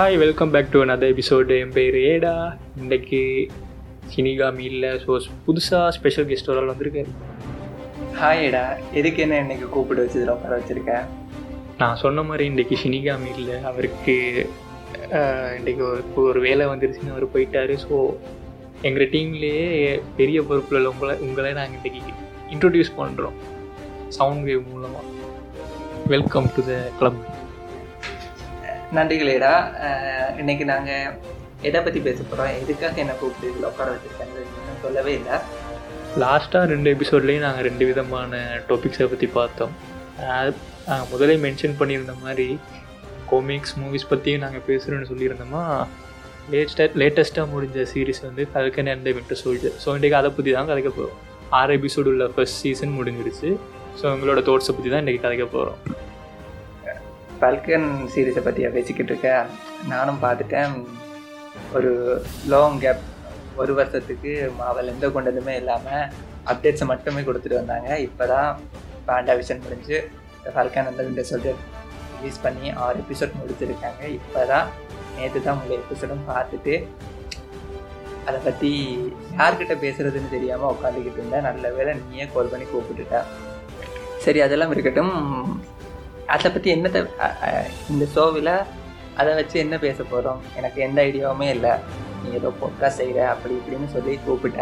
Hi welcome back to another episode என் பேர் ஏடா. இன்றைக்கு சினிகாமி இல்லை ஸோ புதுசாக ஸ்பெஷல் கெஸ்ட் ஒரு ஆள் வந்திருக்காரு. ஹாய்டா எதுக்கு என்ன இன்னைக்கு கூப்பிட்டு வச்சதுல உட்கார வச்சிருக்க? நான் சொன்ன மாதிரி இன்றைக்கி சினிகாமி இல்லை. அவருக்கு இன்றைக்கி ஒரு ஒரு வேலை வந்துருச்சுன்னு அவர் போயிட்டாரு. ஸோ எங்கள் டீம்லேயே பெரிய பொறுப்பில் உள்ள உங்களை உங்களை நாங்கள் இன்றைக்கி இன்ட்ரொடியூஸ் பண்ணுறோம் சவுண்ட் வேவ் மூலமாக வெல்கம் டு த கிளப் நன்றிகளேடா. இன்னைக்கு நாங்கள் எதை பற்றி பேச போகிறோம் எதுக்காக என்ன கூப்பிட்டு இதில் உட்கார வச்சிருக்காங்க இன்னும் சொல்லவே இல்லை. லாஸ்ட்டாக ரெண்டு எபிசோட்லேயும் நாங்கள் ரெண்டு விதமான டாபிக்ஸை பற்றி பார்த்தோம். முதலே மென்ஷன் பண்ணியிருந்த மாதிரி கோமிக்ஸ் மூவிஸ் பற்றியும் நாங்கள் பேசுகிறோன்னு சொல்லியிருந்தோமா? லேட்டஸ்ட் லேட்டஸ்ட்டாக முடிஞ்ச சீரிஸ் வந்து அதுக்கு அந்த வின்டர் சோல்ஜர் ஸோ இன்றைக்கி அதை பற்றி தான் கதைக்க போகிறோம் ஆறு எபிசோடு உள்ள ஃபர்ஸ்ட் சீசன் முடிஞ்சிருச்சு. ஸோ எங்களோட தோட்ஸை பற்றி தான் இன்றைக்கி கதைக்க போகிறோம் பல்கன் சீரீஸை பற்றியா பேசிக்கிட்டு இருக்கேன் நானும் பார்த்துட்டேன். ஒரு லாங் கேப் ஒரு வருஷத்துக்கு மாவல் எந்த கொண்டதுமே இல்லாமல் அப்டேட்ஸை மட்டுமே கொடுத்துட்டு வந்தாங்க. இப்போ தான் பேண்டா விஷன் முடிஞ்சு ஃபல்கன் அந்த இந்த சொல்லிட்டு ரிலீஸ் பண்ணி ஆறு எபிசோட் முடிச்சிருக்காங்க. இப்போ தான் நேற்று தான் உங்கள் எபிசோடும் பார்த்துட்டு அதை பற்றி யார்கிட்ட பேசுகிறதுன்னு தெரியாமல் உட்காந்துக்கிட்டு இருந்தேன். நல்ல வேளை நீயே கால் பண்ணி கூப்பிட்டுட்டேன் சரி அதெல்லாம் இருக்கட்டும். அதை பற்றி என்னத்தை இந்த ஷோவில் அதை வச்சு என்ன பேச போகிறோம் எனக்கு எந்த ஐடியாவுமே இல்லை. நீ ஏதோ பொட்காஸ்ட் செய்கிற அப்படி இப்படின்னு சொல்லி கூப்பிட்ட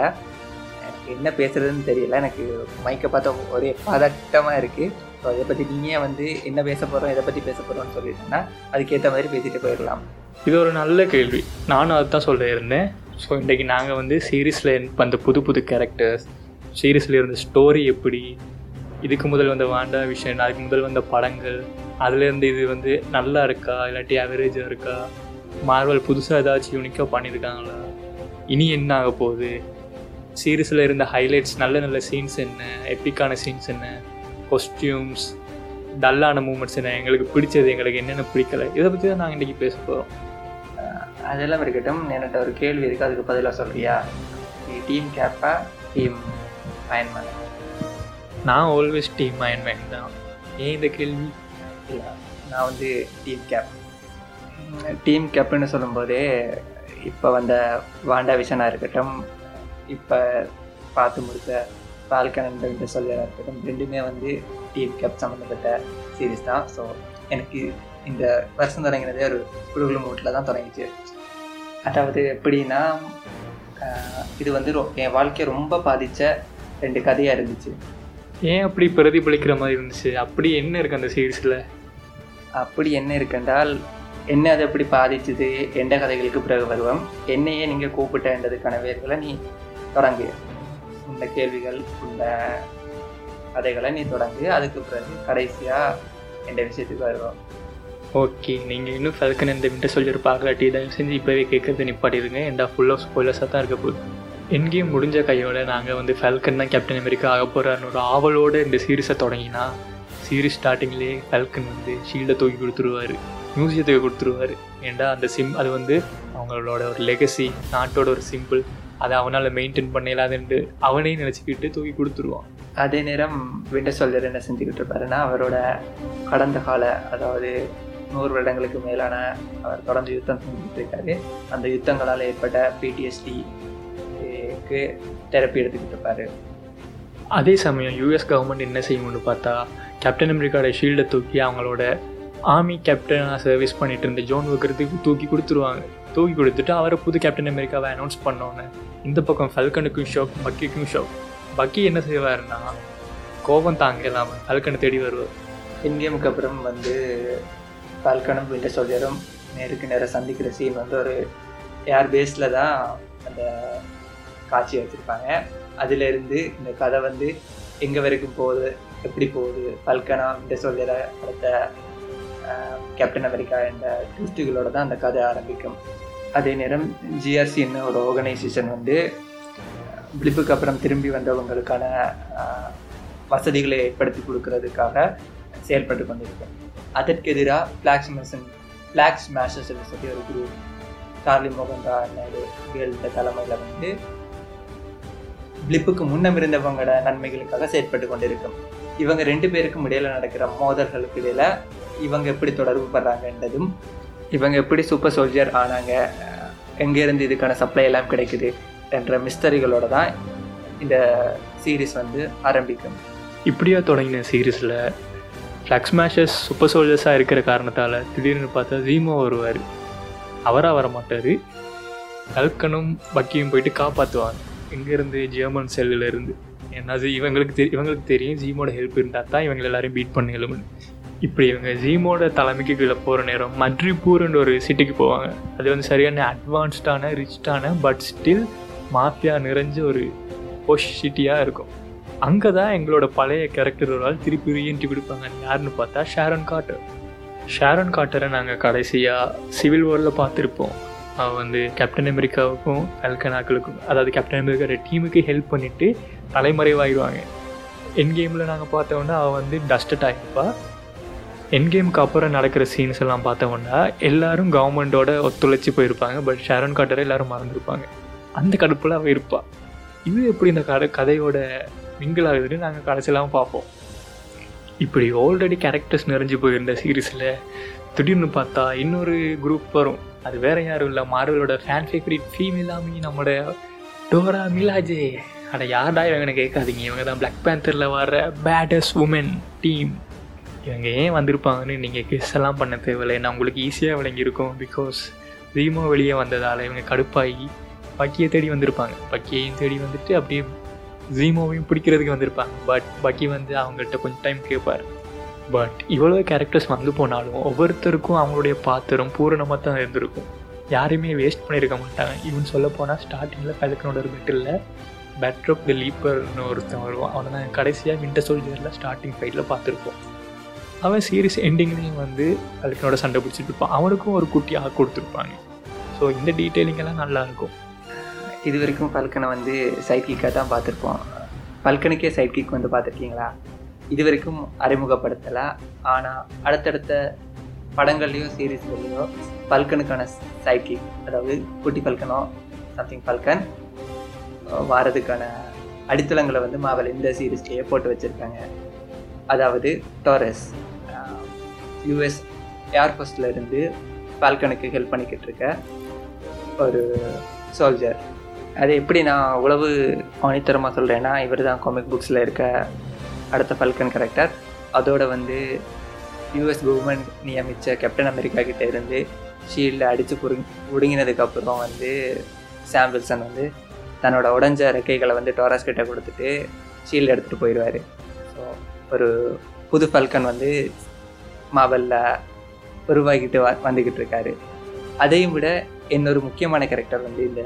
எனக்கு என்ன பேசுறதுன்னு தெரியல. எனக்கு மைக்கை பார்த்தா ஒரே பதட்டமாக இருக்குது ஸோ அதை பற்றி நீயே வந்து என்ன பேச போகிறோம் எதை பற்றி பேச போகிறோம்னு சொல்லிட்டேன்னா அதுக்கேற்ற மாதிரி பேசிட்டு போயிடலாம். இது ஒரு நல்ல கேள்வி. நானும் அதுதான் சொல்லியிருந்தேன். ஸோ இன்றைக்கி நாங்கள் வந்து சீரீஸில் வந்த புது புது கேரக்டர்ஸ் சீரீஸில் இருந்த ஸ்டோரி எப்படி இதுக்கு முதல் வந்த வாண்டா விஷன் அதுக்கு முதல் வந்த படங்கள் அதுலேருந்து இது வந்து நல்லா இருக்கா? இல்லாட்டி ஆவரேஜாக இருக்கா? மார்வல் புதுசாக ஏதாச்சும் யூனிக்காக பண்ணியிருக்காங்களா? இனி என்ன ஆக போகுது? சீரீஸில் இருந்த ஹைலைட்ஸ் நல்ல நல்ல சீன்ஸ் என்ன? எப்பிக்கான சீன்ஸ் என்ன? கொஸ்டியூம்ஸ் டல்லான மூமெண்ட்ஸ் என்ன? எங்களுக்கு பிடிச்சது எங்களுக்கு என்னென்ன பிடிக்கல? இதை பற்றி தான் நாங்கள் இன்றைக்கி பேச போகிறோம் அதெல்லாம் இருக்கட்டும். என்கிட்ட ஒரு கேள்வி இருக்குது அதுக்கு பதிலாக சொல்கிறியா நீ team Cap team Iron Man நான் ஆல்வேஸ் டீம் அயன்மேன் தான். ஏன் இந்த கேள்வி? இல்லை நான் வந்து டீம் கேப் டீம் கேப்னு சொல்லும்போதே இப்போ வந்த வாண்டா விஷனாக இருக்கட்டும் இப்போ பார்த்து முடித்த பால்கன் இந்த சொல்லியாக இருக்கட்டும் ரெண்டுமே வந்து டீம் கேப் சம்மந்தப்பட்ட சீரீஸ் தான். ஸோ எனக்கு இந்த வருஷம் தொடங்கினதே ஒரு குழுகுழு மூட்டில் தான் தொடங்கிச்சு. அதாவது எப்படின்னா இது வந்து ரொ- என் வாழ்க்கையை ரொம்ப பாதித்த ரெண்டு கதையாக இருந்துச்சு. ஏன் அப்படி பிரதிபலிக்கிற மாதிரி இருந்துச்சு? அப்படி என்ன இருக்குது அந்த சீரீஸில் அப்படி என்ன இருக்குன்றால் என்ன அது எப்படி பாதிச்சுது எந்த கதைகளுக்கு பிறகு வருவோம். என்னையே நீங்கள் கூப்பிட்டன்றதுக்கான வேர்களை நீ தொடங்கு. இந்த கேள்விகள் இந்த கதைகளை நீ தொடங்கு. அதுக்கு பிறகு கடைசியாக எந்த விஷயத்துக்கு வருவோம். ஓகே நீங்கள் இன்னும் ஃபல்கன் இந்த வின்டர் சொல்லிட்டு பார்க்கலாட்டி தயவு செஞ்சு இப்போவே கேட்கறது நிப்பாட்டிடுங்க. என்டா ஃபுல் ஆஃப் ஸ்பாய்லர்ஸாக தான் இருக்க போகுது. எங்கேயும் முடிஞ்ச கையோட நாங்கள் வந்து ஃபல்கன் தான் கேப்டன் அமெரிக்கா ஆக போகிறாருன்னு ஒரு ஆவலோடு இந்த சீரீஸை தொடங்கினா சீரீஸ் ஸ்டார்டிங்லேயே ஃபல்கன் வந்து ஷீல்டை தூக்கி கொடுத்துருவாரு. தூக்கி கொடுத்துருவாரு. ஏன்டா அந்த சிம் அது வந்து அவங்களோட ஒரு லெகசி நாட்டோட ஒரு சிம்பிள் அதை அவனால் மெயின்டைன் பண்ணலாதுன்ட்டு அவனே நினச்சிக்கிட்டு தூக்கி கொடுத்துருவான். அதே நேரம் விண்டர் சோல்ஜர் என்ன செஞ்சுக்கிட்டு இருப்பாருன்னா அவரோட கடந்த கால அதாவது நூறு வருடங்களுக்கு மேலான அவர் தொடர்ந்து யுத்தம் செஞ்சுட்டு இருக்காரு. அந்த யுத்தங்களால் ஏற்பட்ட பிடிஎஸ்டி பிடிஎஸ்டிக்கு தெரப்பி எடுத்துக்கிட்டு இருப்பாரு. அதே சமயம் யூஎஸ் கவர்மெண்ட் என்ன செய்யும்னு பார்த்தா கேப்டன் அமெரிக்காவோட ஷீல்டை தூக்கி அவங்களோட ஆர்மி கேப்டனாக சர்வீஸ் பண்ணிட்டு இருந்த ஜோன் ஒர்க்கருக்கு தூக்கி கொடுத்துருவாங்க. தூக்கி கொடுத்துட்டு அவரை புது கேப்டன் அமெரிக்காவை அனௌன்ஸ் பண்ணோன்னே இந்த பக்கம் ஃபல்கனுக்கும் ஷாக் பக்கிக்கும் ஷாக் பக்கி என்ன செய்வாருன்னா கோபம் தாங்க இல்லாமல் ஃபல்கனை தேடி வருவார். இன்கேமுக்கு அப்புறம் வந்து பால்கனும் விண்டர் சோல்ஜரும் நேருக்கு நேராக சந்திக்கிற சீன் வந்து ஒரு ஏர் பேஸில் தான் அந்த காட்சியை வச்சுருப்பாங்க. அதிலிருந்து இந்த கதை வந்து எங்கே வரைக்கும் போகுது எப்படி போகுது பல்கனா இந்த சொல்லிற அடுத்த கேப்டன் அமெரிக்கா என்ற ட்விஸ்ட்டுகளோட தான் அந்த கதை ஆரம்பிக்கும். அதே நேரம் ஜிஆர்சின்னு ஒரு ஆர்கனைசேஷன் வந்து பிளிப்புக்கு அப்புறம் திரும்பி வந்தவங்களுக்கான வசதிகளை ஏற்படுத்தி கொடுக்கறதுக்காக செயல்பட்டு கொண்டிருக்கும். அதற்கு எதிராக பிளாக்ஸ் ஸ்மேஷன் பிளாக்ஸ் ஸ்மேஷர்ஸ் சொல்லி ஒரு குரூப் சார்லி மோகன் நாயுடு தலைமையில் வந்து பிளிப்புக்கு முன்னம் இருந்தவங்களோட நன்மைகளுக்காக செயற்பட்டு கொண்டிருக்கும். இவங்க ரெண்டு பேருக்கும் இடையில நடக்கிற மோதல்களுக்கு இடையில இவங்க எப்படி தொடர்பு படுறாங்கன்றதும் இவங்க எப்படி சூப்பர் சோல்ஜர் ஆனாங்க எங்கேருந்து இதுக்கான சப்ளை எல்லாம் கிடைக்குது என்ற மிஸ்டரிகளோட தான் இந்த சீரீஸ் வந்து ஆரம்பிக்கும். இப்படியா தொடங்கின சீரீஸில் ஃப்ளக்ஸ் மேஷஸ் சூப்பர் சோல்ஜர்ஸாக இருக்கிற காரணத்தால் திடீர்னு பார்த்தா ஜீமோ வருவார். அவராக வர மாட்டார் கல்கனும் பக்கியும் போயிட்டு காப்பாற்றுவாங்க எங்கேருந்து ஜெர்மன் செல்லில் இருந்து ஏன்னா அது இவங்களுக்கு தெரி இவங்களுக்கு தெரியும் ஜீமோட ஹெல்ப் இருந்தால் தான் இவங்க எல்லாரையும் பீட் பண்ண இப்படி இவங்க ஜீமோட தலைமைக்கு கீழே போகிற நேரம் மட்ரிப்பூர்ன்ற ஒரு சிட்டிக்கு போவாங்க. அது வந்து சரியான அட்வான்ஸ்டான ரிச்டான பட் ஸ்டில் மாஃபியா நிறைஞ்ச ஒரு போஷ் சிட்டியாக இருக்கும். அங்கே தான் எங்களோட பழைய கேரக்டர் ஒரு ஆள் திருப்பி ரீஎன்ட்ரி கொடுப்பாங்க யாருன்னு பார்த்தா ஷாரன் காட்டர் ஷாரன் காட்டரை நாங்கள் கடைசியாக சிவில் வாரில் பார்த்துருப்போம். அவள் வந்து கேப்டன் அமெரிக்காவுக்கும் அல்கனாக்களுக்கும் அதாவது கேப்டன் அமெரிக்கா டீமுக்கு ஹெல்ப் பண்ணிவிட்டு தலைமறைவாயிடுவாங்க. என் கேமில் நாங்கள் பார்த்தோன்னா அவள் வந்து டஸ்டட் ஆகிருப்பாள் என் கேமுக்கு அப்புறம் நடக்கிற சீன்ஸ் எல்லாம் பார்த்தோம்னா எல்லாரும் கவர்மெண்ட்டோட ஒத்துழைச்சி போயிருப்பாங்க பட் ஷாரன் காட்டரை எல்லாரும் மறந்துருப்பாங்க. அந்த கடுப்பில் அவள் இருப்பாள் இது எப்படி இந்த கதை கதையோட மிங்கிள் ஆகுதுன்னு நாங்கள் கடைசியெல்லாம் பார்ப்போம். இப்படி ஆல்ரெடி கேரக்டர்ஸ் நிறைஞ்சு போயிருந்த சீரீஸில் திடீர்னு பார்த்தா இன்னொரு குரூப் வரும். அது வேற யாரும் இல்லை. மார்வலோட ஃபேன் ஃபேவரட் ஃபீமேலாமி நம்மளோட டோரா மிலாஜே. அட யார்டா இவங்க கேட்காதீங்க. இவங்க தான் பிளாக் பேந்தரில் வர பேடஸ் உமன் டீம் இவங்க ஏன் வந்திருப்பாங்கன்னு நீங்கள் கெஸ் எல்லாம் பண்ண தேவையில்லை. நான் உங்களுக்கு ஈஸியாக விளங்கியிருக்கும். பிகாஸ் ரீமோ வெளியே வந்ததால் இவங்க கடுப்பாகி பக்கியை தேடி வந்திருப்பாங்க. பக்கியையும் தேடி வந்துட்டு அப்படியே ஜீமோவையும் பிடிக்கிறதுக்கு வந்திருப்பாங்க. பட் பக்கி வந்து அவங்கள்ட்ட கொஞ்சம் டைம் கேட்பார். பட் இவ்வளோ கேரக்டர்ஸ் வந்து போனாலும் ஒவ்வொருத்தருக்கும் அவங்களுடைய பாத்திரம் பூரணமாக தான் இருந்திருக்கும். யாரையுமே வேஸ்ட் பண்ணியிருக்க மாட்டாங்க. ஈவன் சொல்ல போனால் ஸ்டார்டிங்கில் பெலக்கனோட ஒரு பெட்டில் பெட்டர் ஆஃப் த லீப்பர்னு ஒருத்தன் வருவான். அவனை தான் கடைசியாக விண்டர் சோல்ஜரில் ஸ்டார்டிங் ஃபைட்டில் பார்த்துருப்போம். அவன் சீரியஸ் எண்டிங்லேயும் வந்து பெலக்கனோட சண்டை பிடிச்சிட்டு இருப்பான். அவனுக்கும் ஒரு குட்டியாக கொடுத்துருப்பாங்க. ஸோ இந்த டீட்டெயிலிங்கெல்லாம் நல்லாயிருக்கும் இது வரைக்கும் பல்கனை வந்து சைக்கிக்காக தான் பார்த்துருப்போம். பல்கனுக்கே சைக்கிக் வந்து பார்த்துருக்கீங்களா? இது வரைக்கும் அறிமுகப்படுத்தலை. ஆனால் அடுத்தடுத்த படங்கள்லையோ சீரீஸ்கள்லையோ பல்கனுக்கான சைக்கிக் அதாவது குட்டி பல்கனோ சம்திங் பல்கன் வாரதுக்கான அடித்தளங்களை வந்து மாவல் இந்த சீரீஸ்லேயே போட்டு வச்சுருக்காங்க. அதாவது டாரஸ் யூஎஸ் ஏர்ஃபோர்ஸில் இருந்து பால்கனுக்கு ஹெல்ப் பண்ணிக்கிட்டு இருக்க ஒரு சோல்ஜர் அது எப்படி நான் உளவு ஆணித்தரமாக சொல்கிறேன்னா இவர் தான் காமிக் புக்ஸில் இருக்க அடுத்த ஃபல்கன் கேரக்டர் அதோட வந்து யூஎஸ் கவர்மெண்ட் நியமித்த கேப்டன் அமெரிக்கா கிட்டே இருந்து ஷீல்டில் அடித்து புடுங் ஒடுங்கினதுக்கப்புறம் வந்து சாம் வில்சன் வந்து தன்னோட உடஞ்ச ரெக்கைகளை வந்து டோராஸ் கிட்ட கொடுத்துட்டு ஷீல்டு எடுத்துகிட்டு போயிடுவார் ஸோ ஒரு புது ஃபல்கன் வந்து மாவலில் உருவாகிட்டு வ வந்துக்கிட்டு இருக்காரு. அதையும் விட இன்னொரு முக்கியமான கேரக்டர் வந்து இந்த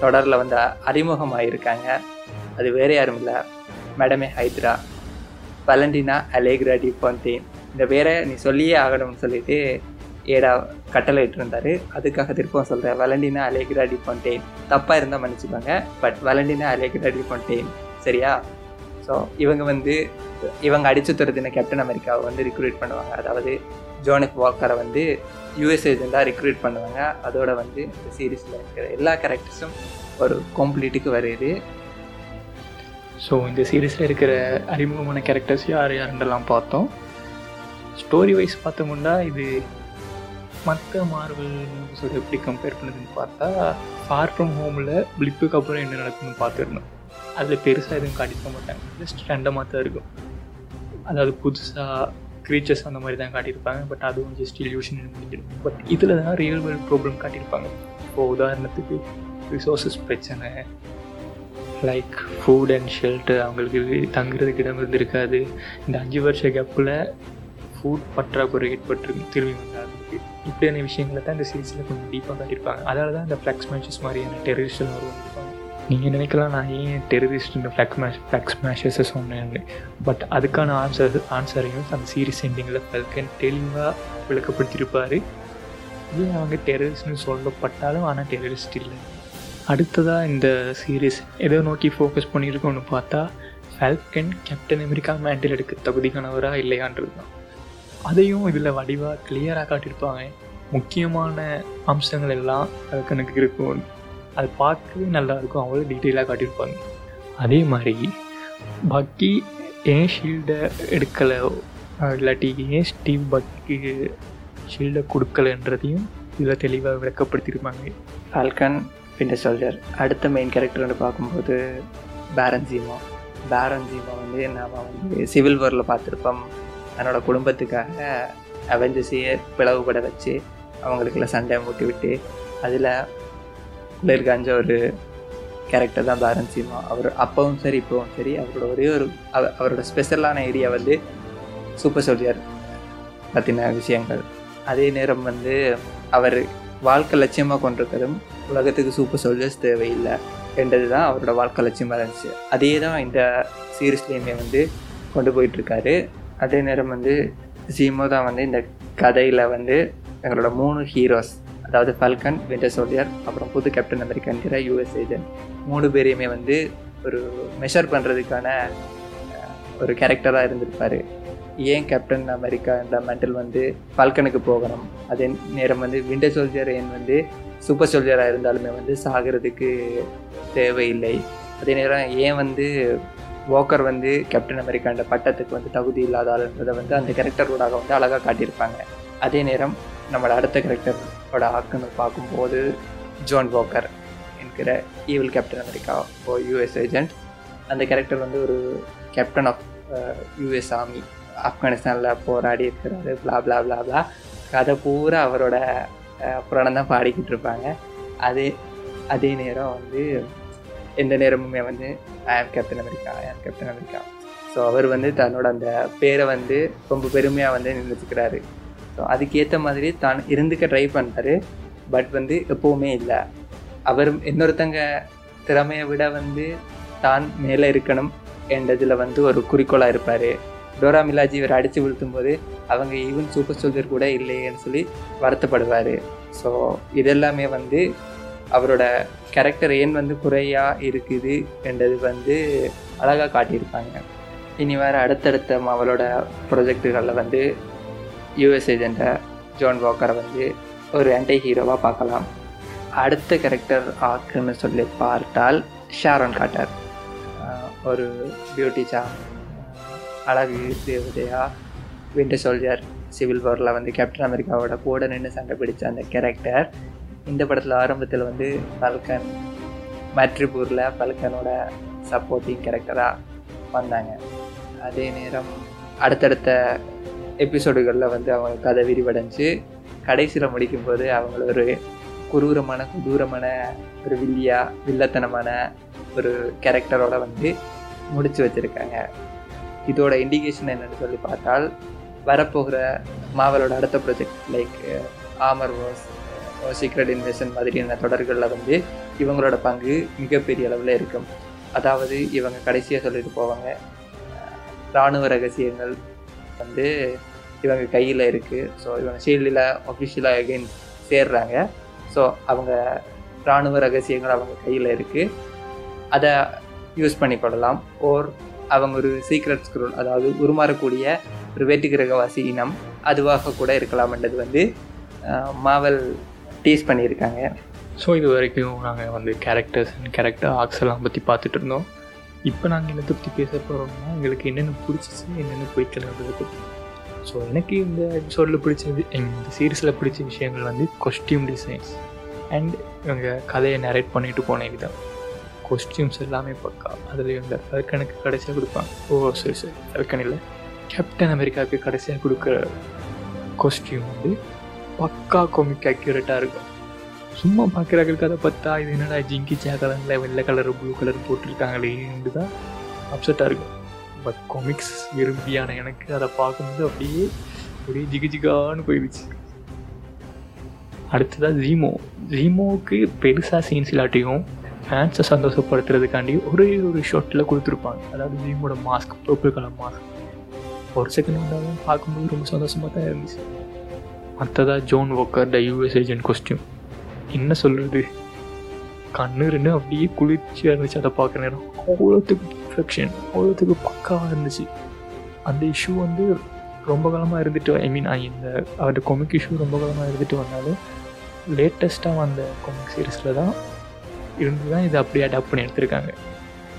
தொடரில் வந்து அறிமுகமாகிருக்காங்க அது வேறு யாரும் இல்லை. மேடமே ஹைத்ரா. வலண்டினா அலேக்ரா டி பாந்தேன் இந்த வேற நீ சொல்லியே ஆகணும்னு சொல்லிட்டு ஏடா கட்டளை இட்டிருந்தாரு. அதுக்காக திருப்பம் சொல்கிறேன் வலண்டினா அலேக்ரா டி பாந்தேன் தப்பாக இருந்தால் மன்னிச்சுப்பாங்க பட் வலண்டினா அலேக்ரா டி சரியா? ஸோ இவங்க வந்து இவங்க அடிச்சு துரத்தின கேப்டன் அமெரிக்காவை வந்து ரிக்ரூட் பண்ணுவாங்க. அதாவது ஜோனப் வாக்கரை வந்து யூஎஸ் ஏஜெண்டாக ரிக்ரூட் பண்ணுவாங்க. அதோட வந்து இந்த சீரீஸில் இருக்கிற எல்லா கேரக்டர்ஸும் ஒரு கம்ப்ளீட்டுக்கு வருது. ஸோ இந்த சீரீஸில் இருக்கிற அறிமுகமான கேரக்டர்ஸ் யார் யாருன்றெல்லாம் பார்த்தோம். ஸ்டோரி வைஸ் பார்த்தோம்னா இது மற்ற மார்வல் மூவிஸோட எப்படி கம்பேர் பண்ணுதுன்னு பார்த்தா ஃபார் ஃப்ரம் ஹோமில் பிளிப்புக்கு அப்புறம் என்ன நடக்கும்னு பார்த்துருந்தோம். அதில் பெருசாக எதுவும் காட்டிக்க மாட்டாங்க. ஜஸ்ட் ரெண்டமாக தான் இருக்கும். அதாவது புதுசாக க்ரீச்சர்ஸ் அந்த மாதிரி தான் காட்டியிருப்பாங்க. பட் அதுவும் ஜஸ்ட் இல்யூஷன் முடிஞ்சிடும் பட் இதில் தான் ரியல் வேர்ல்ட் ப்ராப்ளம் காட்டியிருப்பாங்க. இப்போ உதாரணத்துக்கு ரிசோர்ஸஸ் பிரச்சனை லைக் ஃபுட் அண்ட் ஷெல்டர் அவங்களுக்கு தங்குறதுக்கு இடம் இருந்திருக்காது. இந்த அஞ்சு வருஷ கேப்பில் ஃபுட் பற்றாக்குறை ஏற்பட்டிருக்கு திரும்பி வந்தாங்க இப்படியான விஷயங்களை தான் இந்த சீரீஸில் கொஞ்சம் டீப்பாக காட்டியிருப்பாங்க. அதனால தான் இந்த ஃப்ளக்ஸ் மேட்சஸ் மாதிரியான டெரரிஸ்ட்லாம் வருவாங்க. நீங்கள் நினைக்கலாம் நான் ஏன் டெரரிஸ்ட் இந்த ஃப்ளக்ஸ் மேஷ் ஃப்ளக்ஸ் மேஷஸை சொன்னேன்னு பட் அதுக்கான ஆன்சர் ஆன்சரையும் அந்த சீரீஸ் எண்டிங்கில் ஃபல்கன் தெளிவாக விளக்கப்படுத்தியிருப்பார். இது அவங்க டெரரிஸ்ட்னு சொல்லப்பட்டாலும் ஆனால் டெரரிஸ்ட் இல்லை. அடுத்ததாக இந்த சீரீஸ் எதை நோக்கி ஃபோக்கஸ் பண்ணியிருக்கோன்னு பார்த்தா ஃபால்கன் கேப்டன் அமெரிக்கா மேண்டில் எடுக்க தகுதிக்கானவரா இல்லையான்றது தான் அதையும் இதில் வடிவாக கிளியராக காட்டியிருப்பாங்க. முக்கியமான அம்சங்கள் எல்லாம் ஃபால்கனுக்கு இருக்கும். அது பார்க்கவே நல்லாயிருக்கும் அவ்வளோ டீட்டெயிலாக காட்டியிருப்பாங்க. அதே மாதிரி பக்கி ஏன் ஷீல்டை எடுக்கலை? இல்லாட்டி ஏன் ஸ்டீவ் பக்கி ஷீல்டை கொடுக்கலன்றதையும் இதில் தெளிவாக விளக்கப்படுத்தியிருப்பாங்க. ஃபால்கன் விண்டர் சோல்ஜர் அடுத்த மெயின் கேரக்டர்னு பார்க்கும்போது பேரன் ஜீமா பேரன் ஜீமா வந்து நாம் வந்து சிவில் வாரில் பார்த்துருப்போம். தன்னோட குடும்பத்துக்காக அவெஞ்சஸையே பிளவுபட வச்சு அவங்களுக்குள்ள சண்டை மூட்டி விட்டு அதில் குளிர்காஞ்ச ஒரு கேரக்டர் தான் பேரன் சீமா அவர் அப்பவும் சரி இப்போவும் சரி அவரோட ஒரே ஒரு அவ- அவரோட ஸ்பெஷலான ஏரியா வந்து சூப்பர் சோல்ஜர் பற்றின விஷயங்கள். அதே நேரம் வந்து அவர் வாழ்க்கை லட்சியமாக கொண்டிருக்கிறதும் உலகத்துக்கு சூப்பர் சோல்ஜர்ஸ் தேவையில்லை என்றது தான் அவரோட வாழ்க்கை லட்சியமாக இருந்துச்சு. அதே தான் இந்த சீரீஸ்லேயுமே வந்து கொண்டு போயிட்டுருக்காரு. அதே நேரம் வந்து ஜீமோ தான் வந்து இந்த கதையில் வந்து எங்களோட மூணு ஹீரோஸ் அதாவது ஃபல்கன் விண்டர் சோல்ஜர் அப்புறம் புது கேப்டன் அமெரிக்காங்கிற யூஎஸ் ஏஜென்ட் மூணு பேரையுமே வந்து ஒரு மெஷர் பண்ணுறதுக்கான ஒரு கேரக்டராக இருந்திருப்பார். ஏன் கேப்டன் அமெரிக்கா என்ற மெண்டல் வந்து ஃபால்கனுக்கு போகணும்? அதே நேரம் வந்து விண்டர் சோல்ஜர் ஏன் வந்து சூப்பர் சோல்ஜராக இருந்தாலுமே வந்து சாகிறதுக்கு தேவையில்லை. அதே நேரம் ஏன் வந்து வாக்கர் வந்து கேப்டன் அமெரிக்கான்ற பட்டத்துக்கு வந்து தகுதி இல்லாத ஆளுன்றதை வந்து அந்த கேரக்டரோடாக வந்து அழகாக காட்டியிருப்பாங்க. அதே நேரம் நம்மளோட அடுத்த கேரக்டரோட ஆக்குன்னு பார்க்கும்போது ஜான் வாக்கர் என்கிற ஈவில் கேப்டன் அமெரிக்கா ஓ யூஎஸ் ஏஜென்ட் அந்த கேரக்டர் வந்து ஒரு கேப்டன் ஆஃப் யூஎஸ் ஆர்மி ஆப்கானிஸ்தானில் போராடி இருக்கிறாரு பிளா பிளா பிளா பிளா கதை பூரா அவரோட புராணம் தான் பாடிக்கிட்டு இருப்பாங்க. அதே அதே நேரம் வந்து எந்த நேரமுமே வந்து ஐ ஆம் கேப்டன் அமெரிக்கா ஐ ஆம் கேப்டன் அமெரிக்கா ஸோ அவர் வந்து தன்னோட அந்த பேரை வந்து ரொம்ப பெருமையாக வந்து நினைச்சுக்கிறாரு. ஸோ அதுக்கேற்ற மாதிரி தான் இருந்துக்க ட்ரை பண்ணுறாரு பட் வந்து எப்போவுமே இல்லை. அவர் இன்னொருத்தங்க திறமையை விட வந்து தான் மேலே இருக்கணும். என்றதில் வந்து ஒரு குறிக்கோளாக இருப்பார். டோரா மிலாஜி இவர் அடித்து வீழ்த்தும் போது அவங்க ஈவன் சூப்பர் சோல்ஜர் கூட இல்லையேன்னு சொல்லி வருத்தப்படுவார். ஸோ இதெல்லாமே வந்து அவரோட கேரக்டர் ஏன் வந்து குறையாக இருக்குது என்றது வந்து அழகாக காட்டியிருப்பாங்க. இனி வேறு அடுத்தடுத்த அவளோட ப்ரொஜெக்டுகளில் வந்து யூஎஸ் ஏஜெண்ட்டை ஜோன் வாக்கரை வந்து ஒரு ஆன்டி ஹீரோவாக பார்க்கலாம். அடுத்த கேரக்டர் ஆக்குன்னு சொல்லி பார்த்தால் ஷாரோன் காட்டர். ஒரு பியூட்டி சா அழகு தேவதையா? விண்டர் சோல்ஜர் சிவில் வாரில் வந்து கேப்டன் அமெரிக்காவோட கூட நின்று சண்டை பிடிச்ச அந்த கேரக்டர் இந்த படத்தில் ஆரம்பத்தில் வந்து பல்கன் மேட்ரிபூரில் பல்கனோட சப்போர்ட்டிங் கேரக்டராக வந்தாங்க. அதே நேரம் அடுத்தடுத்த எபிசோடுகளில் வந்து அவங்க கதை விரிவடைஞ்சு கடைசியில் முடிக்கும்போது அவங்கள ஒரு குரூரமான குதூரமான ஒரு வில்லியா வில்லத்தனமான ஒரு கேரக்டரோட வந்து முடிச்சு வச்சுருக்காங்க. இதோட இண்டிகேஷன் என்னன்னு சொல்லி பார்த்தால் வரப்போகிற மாவலோட அடுத்த project like Armor Wars Secret Invasion மாதிரியான தொடர்களில் வந்து இவங்களோட பங்கு மிகப்பெரிய அளவில் இருக்கும். அதாவது இவங்க கடைசியாக சொல்லிட்டு போவாங்க இராணுவ ரகசியங்கள் வந்து இவங்க கையில் இருக்குது ஸோ இவங்க ஷீல்டில் ஒஃபிஷியலாக அகைன் சேர்றாங்க. ஸோ அவங்க இராணுவ ரகசியங்கள் அவங்க கையில் இருக்குது அதை யூஸ் பண்ணிக்கொள்ளலாம் ஓர் அவங்க ஒரு சீக்ரெட் ஸ்க்ரோல் அதாவது உருமாறக்கூடிய ஒரு வேட்டுக்கிரகவாசி இனம் அதுவாக கூட இருக்கலாம்ன்றது வந்து மாவல் டீஸ் பண்ணியிருக்காங்க. ஸோ இது வரைக்கும் நாங்கள் வந்து கேரக்டர்ஸ் அண்ட் கேரக்டர் ஆக்ஸ் எல்லாம் பற்றி பார்த்துட்டு இருந்தோம். இப்போ நாங்கள் என்னத்தை பற்றி பேச போகிறோம்னா எங்களுக்கு என்னென்ன பிடிச்சிச்சு என்னென்ன பிடிக்கலன்றது பற்றி ஸோ எனக்கு இந்த எபிசோடில் பிடிச்சது இந்த சீரீஸில் பிடிச்ச விஷயங்கள் வந்து கொஸ்டியூம் டிசைன்ஸ் அண்ட் இவங்க கதையை நரேட் பண்ணிட்டு போன விதம் கொஸ்டியூம்ஸ் எல்லாமே பக்கா அதில் இந்த ஃபல்கனுக்கு கடைசியாக கொடுப்பாங்க. ஓ சரி சரி. ஃபல்கன் இல்லை. கேப்டன் அமெரிக்காவுக்கு கடைசியாக கொடுக்குற கொஸ்டியூம் வந்து பக்கா கொமிக் அக்யூரேட்டாக இருக்கும். சும்மா பார்க்குறாங்களுக்கு அதை பார்த்தா இது என்னடா ஜிங்கி சேகலனில் வெள்ளை கலர் ப்ளூ கலர் போட்டிருக்காங்களேன்னு தான் அப்செட்டாக இருக்கும். பட் கொமிக்ஸ் விரும்பியான எனக்கு அதை பார்க்கும்போது அப்படியே ஒரே ஜிகு ஜிகான்னு போயிடுச்சு. அடுத்ததாக ஜீமோ ஜீமோவுக்கு பெருசாக சீன்ஸ் இல்லாட்டியும் ஃபேன்ஸை சந்தோஷப்படுத்துறதுக்காண்டி ஒரே ஒரு ஷாட்டில் கொடுத்துருப்பாங்க. அதாவது ஜீமோட மாஸ்க் பர்பிள் கலர் மாஸ்க் ஒரு செகண்ட் வந்தாலும் பார்க்கும்போது ரொம்ப சந்தோஷமாக தான் இருந்துச்சு. மற்றதா John Walker the US agent costume என்ன சொல்கிறது கண்ணு ரெண்டு அப்படியே குளிர்ச்சியாக இருந்துச்சு அதை பார்க்குற நேரம். அவ்வளோத்துக்கு பர்ஃபெக்ஷன் அவ்வளோத்துக்கு பக்காவாக இருந்துச்சு. அந்த இஷ்யூ வந்து ரொம்ப காலமாக இருந்துட்டு ஐ மீன் இந்த அவரோட கொமிக் இஷ்யூ ரொம்ப காலமாக இருந்துட்டு வந்தாலும் லேட்டஸ்ட்டாக வந்த கொமிக் சீரீஸில் தான் இருந்து தான் இதை அப்படியே அடாப்ட் பண்ணி எடுத்திருக்காங்க.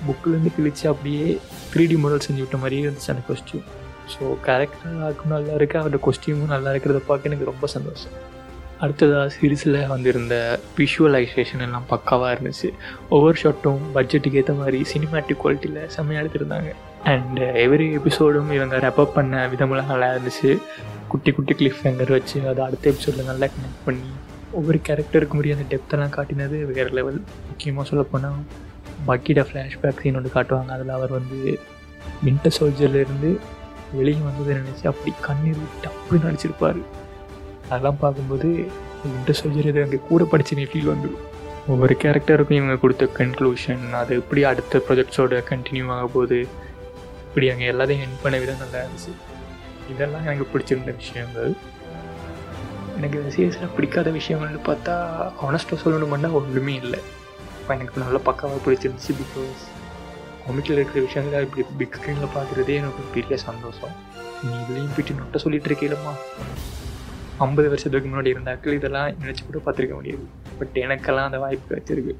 புக்கிலேருந்து கிழிச்சு அப்படியே த்ரீ டி மாடல் செஞ்சு விட்ட மாதிரியே இருந்துச்சு அந்த கொஸ்டியூம் ஸோ கேரக்டராக்கும் நல்லா இருக்குது அவரோட கொஸ்டியூமும் நல்லா இருக்கிறத பார்க்க எனக்கு ரொம்ப சந்தோஷம். அடுத்ததாக சீரீஸில் வந்திருந்த விஷுவலைசேஷன் எல்லாம் பக்காவாக இருந்துச்சு. ஒவ்வொரு ஷாட்டும் பட்ஜெட்டுக்கு ஏற்ற மாதிரி சினிமேட்டிக் குவாலிட்டியில் செம்மையாக எடுத்திருந்தாங்க. அண்ட் எவ்ரி எபிசோடும் இவங்க ரெப்பப் பண்ண விதமெல்லாம் நல்லா இருந்துச்சு. குட்டி குட்டி கிளிஃப் ஹேங்கர் வச்சு அதை அடுத்த எபிசோடில் நல்லா கனெக்ட் பண்ணி ஒவ்வொரு கேரக்டருக்கு முடிய அந்த டெப்த்தெல்லாம் காட்டினது வேறு லெவல் முக்கியமாக சொல்லப்போனால் பக்கிட ஃப்ளாஷ்பேக் சீன் ஒன்று காட்டுவாங்க. அதில் அவர் வந்து வின்டர் சோல்ஜர்லேருந்து வெளியே வந்ததை நினச்சி அப்படி கண்ணீர் விட்டு அப்படி நடிச்சிருப்பார். அதெல்லாம் பார்க்கும்போது வின்டர் சோல்ஜர் இது அங்கே கூட படிச்சுனே ஃபீல் வந்துடும் ஒவ்வொரு கேரக்டருக்கும் இவங்க கொடுத்த கன்க்ளூஷன் அது எப்படி அடுத்த ப்ரொஜெக்ட்ஸோட கண்டினியூ ஆக போகுது இப்படி அங்கே எல்லாத்தையும் என் பண்ண விதம் நல்லா இருந்துச்சு. இதெல்லாம் எனக்கு பிடிச்சிருந்த விஷயங்கள். எனக்கு இந்த பிடிக்காத விஷயங்கள்னு பார்த்தா ஆனஸ்ட்டாக சொல்லணும்னா ஒன்றுமே இல்லை. இப்போ எனக்கு நல்லா பக்காவாக பிடிச்சிருந்துச்சு பிகாஸ் கொமிக்கில் இருக்கிற விஷயங்கள் இப்படி பிக் ஸ்க்ரீனில் பார்க்குறதே எனக்கு பெரிய சந்தோஷம். நீ இதுலேயும் போயிட்டு நொட்டை சொல்லிட்டு இருக்கீங்களம்மா ஐம்பது வருஷத்துக்கு முன்னாடி இருந்தாக்கள் இதெல்லாம் நினச்சி கூட பார்த்துருக்க முடியாது. பட் எனக்கெல்லாம் அந்த வாய்ப்பு கிடைச்சிருக்கு.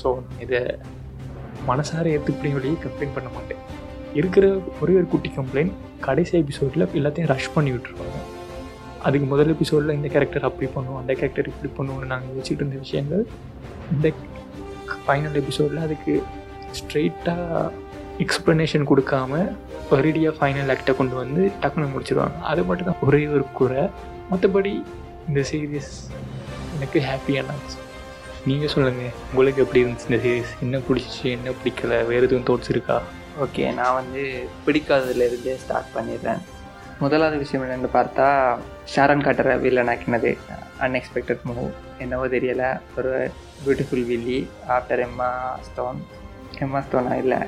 ஸோ நான் இதை மனசார ஏற்றுப்படி வழியே கம்ப்ளைண்ட் பண்ண மாட்டேன். இருக்கிற ஒரே ஒரு குட்டி கம்ப்ளைண்ட் கடைசி எபிசோடில் எல்லாத்தையும் ரஷ் பண்ணி விட்டுருவாங்க. அதுக்கு முதல் எபிசோடில் இந்த கேரக்டர் அப்படி பண்ணுவோம் அந்த கேரக்டர் இப்படி பண்ணுவோம்னு நாங்கள் வச்சுக்கிட்டு இருந்த விஷயங்கள். இந்த ஃபைனல் எபிசோடில் அதுக்கு ஸ்ட்ரெயிட்டாக எக்ஸ்ப்ளனேஷன் கொடுக்காம ஒரேடியாக ஃபைனல் ஆக்டை கொண்டு வந்து டக்குனு முடிச்சிடுவாங்க அது மட்டும் தான் ஒரே ஒரு குறை. மற்றபடி இந்த சீரீஸ் எனக்கு ஹாப்பியாக இருந்துச்சு. நீங்கள் சொல்லுங்கள் உங்களுக்கு எப்படி இருந்துச்சு இந்த சீரீஸ் என்ன பிடிச்சிச்சு என்ன பிடிக்கல? வேறு எதுவும் தோட்ஸ் இருக்கா? ஓகே நான் வந்து பிடிக்காததுலேருந்தே ஸ்டார்ட் பண்ணிடுறேன். முதலாவது விஷயம் என்னென்னு பார்த்தா ஷாரன் காட்டரை வில்லன் ஆக்கினது அன்எக்ஸ்பெக்டட் மூவ் என்னவோ தெரியலை ஒரு பியூட்டிஃபுல் வில்லி ஆஃப்டர் எம்மா ஸ்டோன் எம்மா ஸ்டோனா இல்லை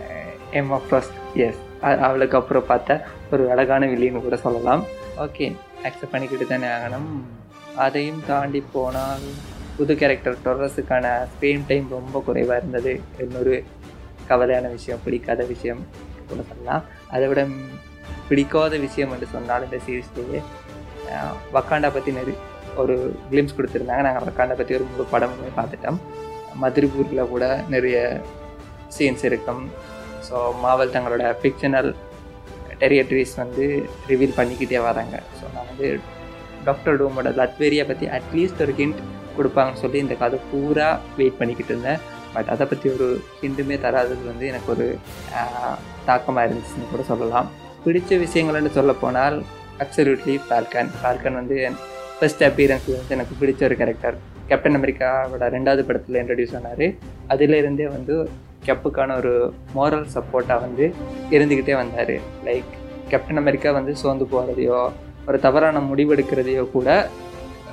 எம்மா ஃபர்ஸ்ட் எஸ் அவளுக்கு அப்புறம் பார்த்த ஒரு அழகான வில்லின்னு கூட சொல்லலாம். ஓகே அக்செப்ட் பண்ணிக்கிட்டு தானே ஆகணும். அதையும் தாண்டி போனால் புது கேரக்டர் டொரஸுக்கான ஸ்க்ரீன் டைம் ரொம்ப குறைவாக இருந்தது. இன்னொரு கவலையான விஷயம் பிடிக்காத விஷயம் கூட சொல்லலாம். அதை விட பிடிக்காத விஷயம் என்று சொன்னால் இந்த சீரீஸ்லேயே வக்காண்டா பற்றி நிறைய ஒரு கிளிம்ஸ் கொடுத்துருந்தாங்க. நாங்கள் வக்காண்டா பற்றி ஒரு முழு படமுமே பார்த்துட்டோம். மதுரிபூரில் கூட நிறைய சீன்ஸ் இருக்கும். ஸோ மாவல் தங்களோட ஃபிக்ஷனல் டெரியட்ரிஸ் வந்து ரிவீல் பண்ணிக்கிட்டே வராங்க. ஸோ நான் வந்து டாக்டர் டூமோட லத்வேரியா பற்றி அட்லீஸ்ட் ஒரு ஹிண்ட் கொடுப்பாங்கன்னு சொல்லி இந்த கதை பூரா வெயிட் பண்ணிக்கிட்டு இருந்தேன். பட் அதை பற்றி ஒரு ஹிண்டுமே தராதது வந்து எனக்கு ஒரு தாக்கமாக இருந்துச்சுன்னு கூட சொல்லலாம். பிடிச்ச விஷயங்கள்னு சொல்ல போனால் அப்சல்யூட்லி ஃபால்கன் ஃபால்கன் வந்து ஃபர்ஸ்ட் அப்பியரன்ஸ் வந்து எனக்கு பிடிச்ச ஒரு கேரக்டர் கேப்டன் அமெரிக்காவோட ரெண்டாவது படத்தில் இன்ட்ரடியூஸ் ஆனார். அதிலிருந்தே வந்து கெப்புக்கான ஒரு மோரல் சப்போர்ட்டாக வந்து இருந்துக்கிட்டே வந்தார். லைக் கேப்டன் அமெரிக்கா வந்து சோர்ந்து போகிறதையோ ஒரு தவறான முடிவெடுக்கிறதையோ கூட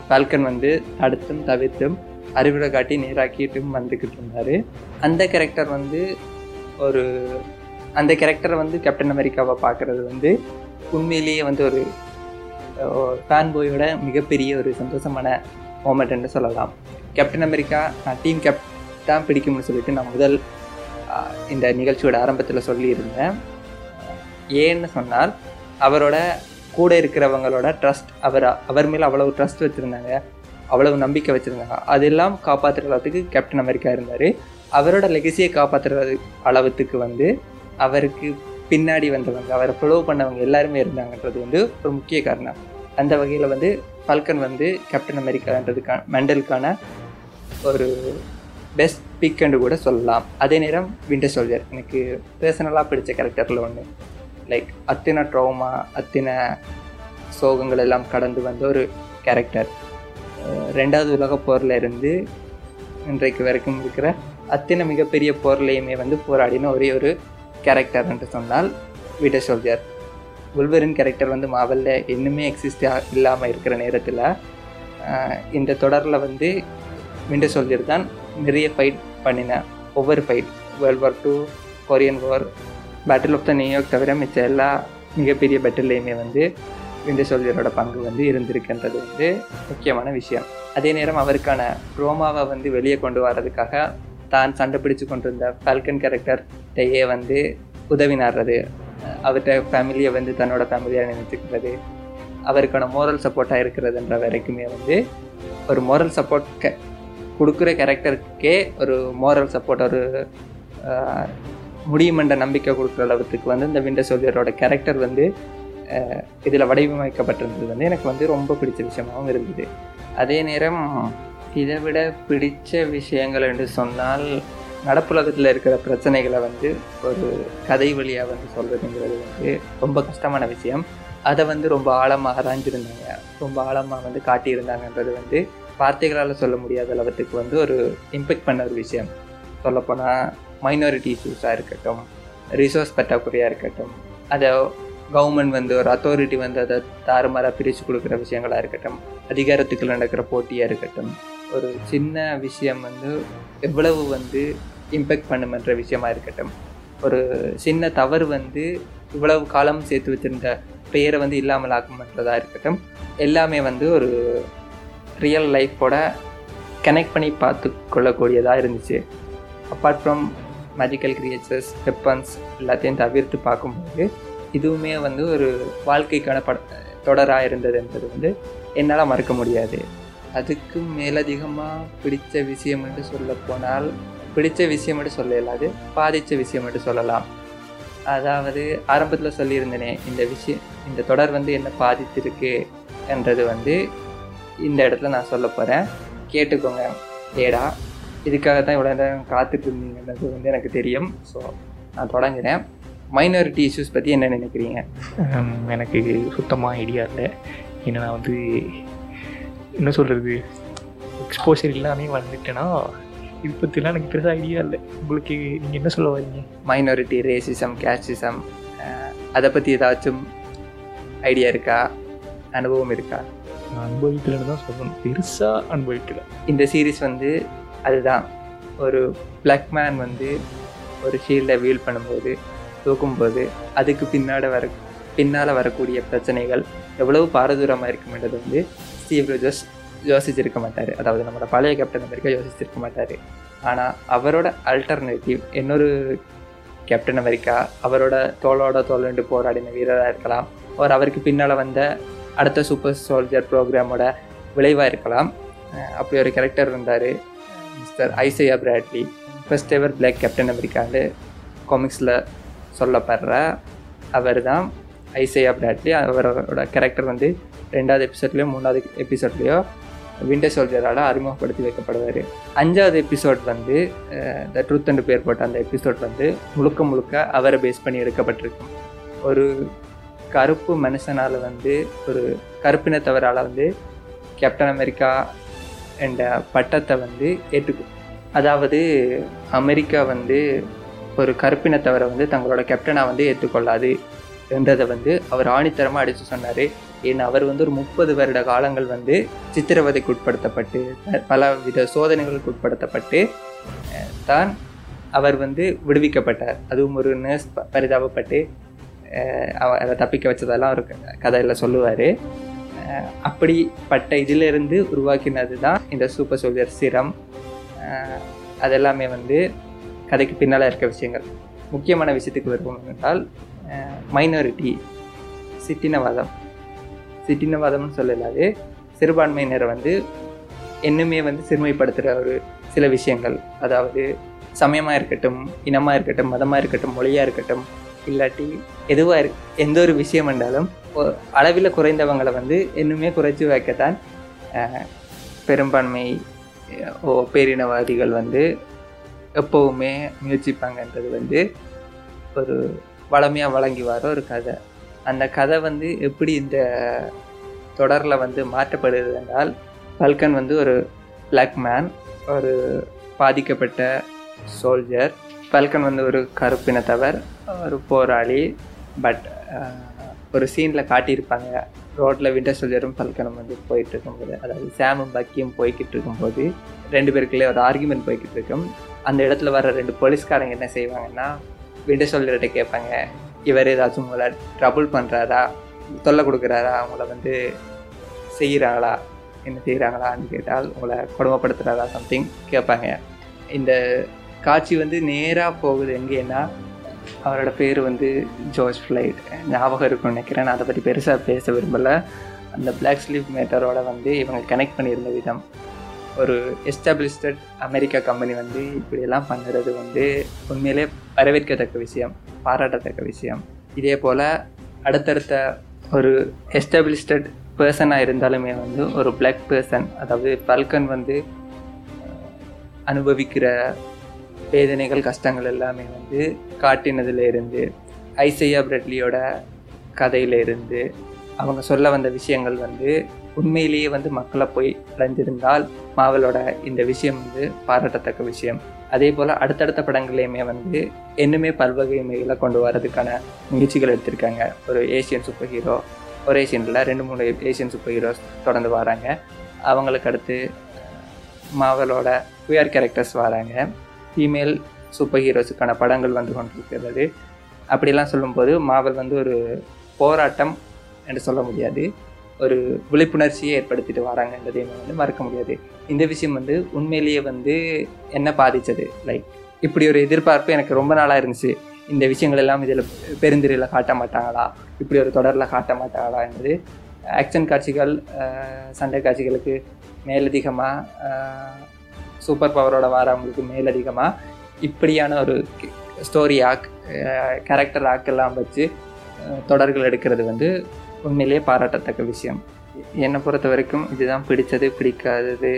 ஃபால்கன் வந்து தடுத்தும் தவிர்த்தும் அறிவுரை காட்டி நேராக்கிட்டும் வந்துக்கிட்டு இருந்தார். அந்த கேரக்டர் வந்து ஒரு அந்த கேரக்டரை வந்து கேப்டன் அமெரிக்காவை பார்க்குறது வந்து உண்மையிலேயே வந்து ஒரு ஃபேன் பாயோட மிகப்பெரிய ஒரு சந்தோஷமான மூமெண்ட்னு சொல்லலாம். கேப்டன் அமெரிக்கா நான் டீம் கேப் தான் பிடிக்கும்னு சொல்லிட்டு நான் முதல் இந்த நிகழ்ச்சியோட ஆரம்பத்தில் சொல்லியிருந்தேன். ஏன்னு சொன்னால் அவரோட கூட இருக்கிறவங்களோட ட்ரஸ்ட் அவர் அவர் மேலே அவ்வளவு ட்ரஸ்ட் வச்சுருந்தாங்க அவ்வளவு நம்பிக்கை வச்சுருந்தாங்க. அதெல்லாம் காப்பாற்றுற அளவுக்கு கேப்டன் அமெரிக்கா இருந்தார். அவரோட லெகசியை காப்பாற்றுற அளவுக்கு வந்து அவருக்கு பின்னாடி வந்தவங்க அவரை ஃபாலோ பண்ணவங்க எல்லாருமே இருந்தாங்கன்றது வந்து ஒரு முக்கிய காரணம். அந்த வகையில் வந்து பல்கன் வந்து கேப்டன் அமெரிக்கான்றதுக்கான மெண்டலுக்கான ஒரு பெஸ்ட் பிக்னு கூட சொல்லலாம். அதே நேரம் விண்டர் சோல்ஜர் எனக்கு பர்சனலாக பிடிச்ச கேரக்டரில் ஒன்று லைக் அத்தனை ட்ரோமா அத்தனை சோகங்கள் எல்லாம் கடந்து வந்த ஒரு கேரக்டர் ரெண்டாவது உலக போரில் இருந்து இன்றைக்கு வரைக்கும் இருக்கிற அத்தனை மிகப்பெரிய போர்லையுமே வந்து போராடின ஒரே ஒரு கேரக்டர் என்று சொன்னால் விண்டர் சோல்ஜர் உல்வரின் கேரக்டர் வந்து மாவலில் இன்னுமே எக்ஸிஸ்ட் இல்லாமல் இருக்கிற நேரத்தில் இந்த தொடரில் வந்து விண்டர் சோல்ஜர் தான் நிறைய ஃபைட் பண்ணின ஒவ்வொரு fight world war two Korean war battle of the New York தவிர மிச்ச எல்லா மிகப்பெரிய பேட்டில்லையுமே வந்து விண்டர் சோல்ஜரோட பங்கு வந்து இருந்திருக்குன்றது வந்து முக்கியமான விஷயம். அதே நேரம் அவருக்கான ரோமாவை வந்து வெளியே கொண்டு வர்றதுக்காக தான் சண்டை பிடிச்சு கொண்டிருந்த ஃபால்கன் கேரக்டர்டையே வந்து உதவினாடுறது அவர்கிட்ட ஃபேமிலியை வந்து தன்னோட ஃபேமிலியாக நினைச்சுக்கிறது அவருக்கான மோரல் சப்போர்ட்டாக இருக்கிறதுன்ற வரைக்குமே வந்து ஒரு மோரல் சப்போர்ட் க கொடுக்குற கேரக்டருக்கே ஒரு மோரல் சப்போர்ட் ஒரு முடியுமென்ற நம்பிக்கை கொடுக்குற அளவுக்கு வந்து இந்த விண்டர் சோல்ஜரோட கேரக்டர் வந்து இதில் வடிவமைக்கப்பட்டிருந்தது வந்து எனக்கு வந்து ரொம்ப பிடிச்ச விஷயமாகவும் இருந்தது. அதே நேரம் இதை விட பிடித்த விஷயங்கள் என்று சொன்னால் நடப்புலகத்தில் இருக்கிற பிரச்சனைகளை வந்து ஒரு கதை வழியாக வந்து சொல்கிறதுங்கிறது வந்து ரொம்ப கஷ்டமான விஷயம். அதை வந்து ரொம்ப ஆழமாக ஆராய்ஞ்சிருந்தாங்க ரொம்ப ஆழமாக வந்து காட்டியிருந்தாங்கன்றது வந்து வார்த்தைகளால் சொல்ல முடியாத அளவுக்கு வந்து ஒரு இம்பெக்ட் பண்ண ஒரு விஷயம். சொல்லப்போனால் மைனாரிட்டி இஷ்யூஸாக இருக்கட்டும் ரிசோர்ஸ் பற்றாக்குறையாக இருக்கட்டும் அதை கவர்மெண்ட் வந்து ஒரு அத்தாரிட்டி வந்து அதை தாறுமாறாக பிரித்து கொடுக்குற விஷயங்களாக இருக்கட்டும் அதிகாரத்துக்கு நடக்கிற போட்டியாக இருக்கட்டும் ஒரு சின்ன விஷயம் வந்து எவ்வளவு வந்து இம்பேக்ட் பண்ணுமென்ற விஷயமா இருக்கட்டும். ஒரு சின்ன தவறு வந்து இவ்வளவு காலம் சேர்த்து வச்சிருந்த பெயரை வந்து இல்லாமல் ஆக்குமன்றதாக இருக்கட்டும். எல்லாமே வந்து ஒரு ரியல் லைஃப்போட கனெக்ட் பண்ணி பார்த்து கொள்ளக்கூடியதாக இருந்துச்சு. Apart from magical creatures weapons எல்லாத்தையும் தவிர்த்து பார்க்கும்போது இதுவுமே வந்து ஒரு வாழ்க்கைக்கான பட தொடராக இருந்ததுன்றது வந்து என்னால் மறக்க முடியாது. அதுக்கும் மேலதிகமாக பிடித்த விஷயம் என்று சொல்ல போனால் பிடித்த விஷயம் என்று சொல்ல இயலாது பாதித்த விஷயம் என்று சொல்லலாம். அதாவது ஆரம்பத்தில் சொல்லியிருந்தேனே இந்த விஷயம் இந்த தொடர் வந்து என்ன பாதித்திருக்கு என்றது வந்து இந்த இடத்துல நான் சொல்ல போகிறேன் கேட்டுக்கோங்க. ஏடா இதுக்காக தான் இவ்வளோ நேரம் காத்துட்டு இருந்தீங்கன்றது வந்து எனக்கு தெரியும். ஸோ நான் தொடங்குறேன். மைனாரிட்டி இஷ்யூஸ் பற்றி என்ன நினைக்கிறீங்க? எனக்கு சுத்தமாக ஐடியா இல்லை. ஏன்னா நான் வந்து என்ன சொல்கிறது எக்ஸ்போஷர் இல்லாமே வந்துட்டேன்னா இது பற்றிலாம் எனக்கு பெருசாக ஐடியா இல்லை. உங்களுக்கு நீங்கள் என்ன சொல்ல வரீங்க மைனாரிட்டி ரேசிசம் கேஸ்டிசம் அதை பற்றி ஏதாச்சும் ஐடியா இருக்கா? அனுபவம் இருக்கா? நான் அனுபவிக்கலைன்னு தான் சொல்லணும். பெருசாக அனுபவிக்கல. இந்த சீரீஸ் வந்து அதுதான். ஒரு பிளாக் மேன் வந்து ஒரு ஷீல்டை வீல் பண்ணும்போது தூக்கும்போது அதுக்கு பின்னாடி வர பின்னால் வரக்கூடிய பிரச்சனைகள் எவ்வளவு பாரதூரமாக இருக்குமென்றது வந்து ஸ்டீவ் ரோஜர்ஸ் யோசிச்சிருக்க மாட்டார். அதாவது நம்மளோட பழைய கேப்டன் அமெரிக்கா யோசிச்சிருக்க மாட்டார். ஆனால் அவரோட அல்டர்னேட்டிவ் இன்னொரு கேப்டன் அமெரிக்கா அவரோட தோளோட தோலண்டு போராடின வீரராக இருக்கலாம் அவர் அவருக்கு பின்னால் வந்த அடுத்த சூப்பர் சோல்ஜர் ப்ரோக்ராமோட விளைவாக இருக்கலாம். அப்படி ஒரு கேரக்டர் இருந்தார் Mister Isaiah Bradley first ever black captain அமெரிக்கான்னு காமிக்ஸில் சொல்லப்படுற அவர் தான் ஐசையா பிராட்லி அவரோட கேரக்டர் வந்து ரெண்டாவது எபிசோட்லேயோ மூணாவது எபிசோட்லேயோ விண்டர் சோல்ஜரால் அறிமுகப்படுத்தி வைக்கப்படுவார். அஞ்சாவது எபிசோட் வந்து த ட்ரூத் அண்ட் பேர் போட்ட அந்த எபிசோட் வந்து முழுக்க முழுக்க அவரை பேஸ் பண்ணி எடுக்கப்பட்டிருக்கும். ஒரு கருப்பு மனுஷனால் வந்து ஒரு கருப்பினத்தவரால் வந்து கேப்டன் அமெரிக்கா என்ற பட்டத்தை வந்து ஏற்றுக்கும். அதாவது அமெரிக்கா வந்து ஒரு கருப்பினத்தவரை வந்து தங்களோட கேப்டனாக வந்து ஏற்றுக்கொள்ளாது. என்றதை வந்து அவர் ஆணித்தரமாக அடித்து சொன்னார். ஏன்னா அவர் வந்து ஒரு முப்பது வருட காலங்கள் வந்து சித்திரவதைக்கு உட்படுத்தப்பட்டு பல வித சோதனைகளுக்கு உட்படுத்தப்பட்டு தான் அவர் வந்து விடுவிக்கப்பட்டார். அதுவும் ஒரு நர்ஸ் பரிதாபப்பட்டு அஹ், அவரை தப்பிக்க வச்சதெல்லாம் அவர் கதையில் சொல்லுவார். அப்படிப்பட்ட இதிலிருந்து உருவாக்கினது தான் இந்த சூப்பர் சோல்ஜர் சிரம். அதெல்லாமே வந்து கதைக்கு பின்னால் இருக்க விஷயங்கள். முக்கியமான விஷயத்துக்கு வருவோம் என்றால் மைனாரிட்டி சிற்றினவாதம். சிற்றினவாதம்னு சொல்லலாது சிறுபான்மையினரை வந்து இன்னுமே வந்து சிறுமைப்படுத்துகிற ஒரு சில விஷயங்கள். அதாவது சமயமாக இருக்கட்டும் இனமாக இருக்கட்டும் மதமாக இருக்கட்டும் மொழியாக இருக்கட்டும் இல்லாட்டி எதுவாக இரு எந்த ஒரு விஷயம் என்றாலும் அளவில் குறைந்தவங்களை வந்து இன்னுமே குறைச்சி வைக்கத்தான் பெரும்பான்மை ஓ பேரினவாதிகள் வந்து எப்போவுமே முயற்சிப்பாங்கன்றது வந்து ஒரு வளமையாக வழங்கி வர ஒரு கதை. அந்த கதை வந்து எப்படி இந்த தொடரில் வந்து மாற்றப்படுது என்றால் பல்கன் வந்து ஒரு பிளாக் மேன் ஒரு பாதிக்கப்பட்ட சோல்ஜர் பல்கன் வந்து ஒரு கருப்பினத்தவர் ஒரு போராளி. பட் ஒரு சீனில் காட்டியிருப்பாங்க. ரோட்டில் விண்டர் சோல்ஜரும் பல்கனும் வந்து போயிட்டு இருக்கும்போது அதாவது சாமும் பக்கியும் போய்கிட்டு இருக்கும்போது ரெண்டு பேருக்குள்ளே ஒரு ஆர்குமெண்ட் போய்கிட்டு இருக்கும் அந்த இடத்துல வர ரெண்டு போலீஸ்காரங்க என்ன செய்வாங்கன்னா விண்டர் சோல்ஜர்கிட்ட கேட்பாங்க. இவர் ஏதாச்சும் உங்களை ட்ரபுள் பண்ணுறாரா தொல்லை கொடுக்குறாரா? உங்களை வந்து செய்கிறாங்களா என்ன செய்கிறாங்களான்னு கேட்டால் உங்களை கொடுமைப்படுத்துகிறாரா சம்திங் கேட்பாங்க. இந்த காட்சி வந்து நேராக போகுது எங்கேன்னா அவரோட பேர் வந்து ஜோர்ஜ் ஃப்ளைட் ஞாபகம் இருக்கும்னு நினைக்கிறேன். நான் அதை பற்றி பெருசாக பேச விரும்பலை. அந்த பிளாக் ஸ்லீப் மேட்டரோட வந்து இவங்க கனெக்ட் பண்ணியிருந்த விதம். ஒரு எஸ்டாப்ளிஷ்டட் அமெரிக்கா கம்பெனி வந்து இப்படியெல்லாம் பண்ணுறது வந்து உண்மையிலே வரவேற்கத்தக்க விஷயம் பாராட்டத்தக்க விஷயம். இதே போல் அடுத்தடுத்த ஒரு எஸ்டாப்ளிஷ்டட் பர்சனாக இருந்தாலுமே வந்து ஒரு பிளாக் பர்சன் அதாவது பல்கன் வந்து அனுபவிக்கிற வேதனைகள் கஷ்டங்கள் எல்லாமே வந்து காட்டினதுல இருந்து ஐசையா பிரெட்லியோட கதையில இருந்து அவங்க சொல்ல வந்த விஷயங்கள் வந்து உண்மையிலேயே வந்து மக்களை போய் அடைஞ்சிருந்தால் மாவலோட இந்த விஷயம் வந்து பாராட்டத்தக்க விஷயம். அதே போல் அடுத்தடுத்த படங்களையுமே வந்து இன்னுமே பல்வகைமைகளை கொண்டு வரதுக்கான முயற்சிகள் எடுத்திருக்காங்க. ஒரு ஏசியன் சூப்பர் ஹீரோ ஒரு ஏசியனில் ரெண்டு மூணு ஏசியன் சூப்பர் ஹீரோஸ் தொடர்ந்து வராங்க. அவங்களுக்கு அடுத்து மாவலோட குயர் கேரக்டர்ஸ் வராங்க. ஃபீமேல் சூப்பர் ஹீரோஸுக்கான படங்கள் வந்து கொண்டிருக்கிறது. அப்படிலாம் சொல்லும்போது மாவல் வந்து ஒரு போராட்டம் என்று சொல்ல முடியாது. ஒரு விழிப்புணர்ச்சியை ஏற்படுத்திட்டு வராங்கன்றதையும் வந்து மறக்க முடியாது. இந்த விஷயம் வந்து உண்மையிலேயே வந்து என்ன பாதித்தது? லைக் இப்படி ஒரு எதிர்பார்ப்பு எனக்கு ரொம்ப நாளாக இருந்துச்சு. இந்த விஷயங்கள் எல்லாம் இதில் பெருந்திரையில் காட்ட மாட்டாங்களா? இப்படி ஒரு தொடரில் காட்ட மாட்டாங்களா என்பது ஆக்ஷன் காட்சிகள் சண்டை காட்சிகளுக்கு மேலதிகமாக சூப்பர் பவரோட வரவங்களுக்கு மேலதிகமாக இப்படியான ஒரு ஸ்டோரி ஆக் கேரக்டர் ஆக்கெல்லாம் வச்சு தொடர்கள் எடுக்கிறது வந்து உண்மையிலேயே பாராட்டத்தக்க விஷயம். என்னை பொறுத்த வரைக்கும் இதுதான் பிடிச்சது பிடிக்காதது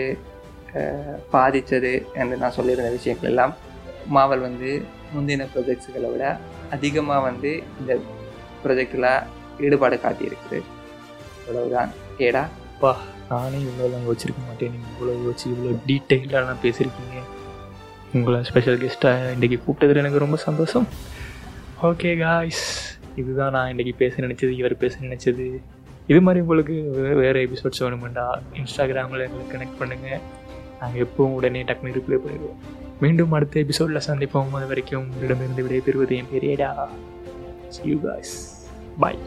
பாதித்தது என்று நான் சொல்லியிருந்த விஷயங்கள் எல்லாம் மாவல் வந்து முந்தின ப்ரொஜெக்ட்ஸுகளை விட அதிகமாக வந்து இந்த ப்ரொஜெக்டில் ஈடுபாடு காட்டியிருக்குது இவ்வளவுதான். ஏடா? அப்பா நானே இவ்வளோலாம் யோசிச்சிருக்க மாட்டேன். நீங்கள் இவ்வளோ யோசிச்சு இவ்வளோ டீட்டெயிலாக பேசியிருக்கீங்க. உங்களை ஸ்பெஷல் கெஸ்ட்டாக இன்றைக்கி கூப்பிட்டதில் எனக்கு ரொம்ப சந்தோஷம். ஓகே காய்ஸ் இதுதான் நான் இன்றைக்கி பேச நினச்சது இவர் பேச நினச்சது. இது மாதிரி உங்களுக்கு வேறு எபிசோட்ஸ் வேணுமெண்டா இன்ஸ்டாகிராமில் எங்களுக்கு கனெக்ட் பண்ணுங்கள் நாங்கள் எப்பவும் உடனே டக்குனு ரிப்ளை பண்ணிடுவோம். மீண்டும் அடுத்த எபிசோடில் சந்திப்போம். அது வரைக்கும் உங்களிடமிருந்து விடைபெறுவது என் பெரியடா. You guys bye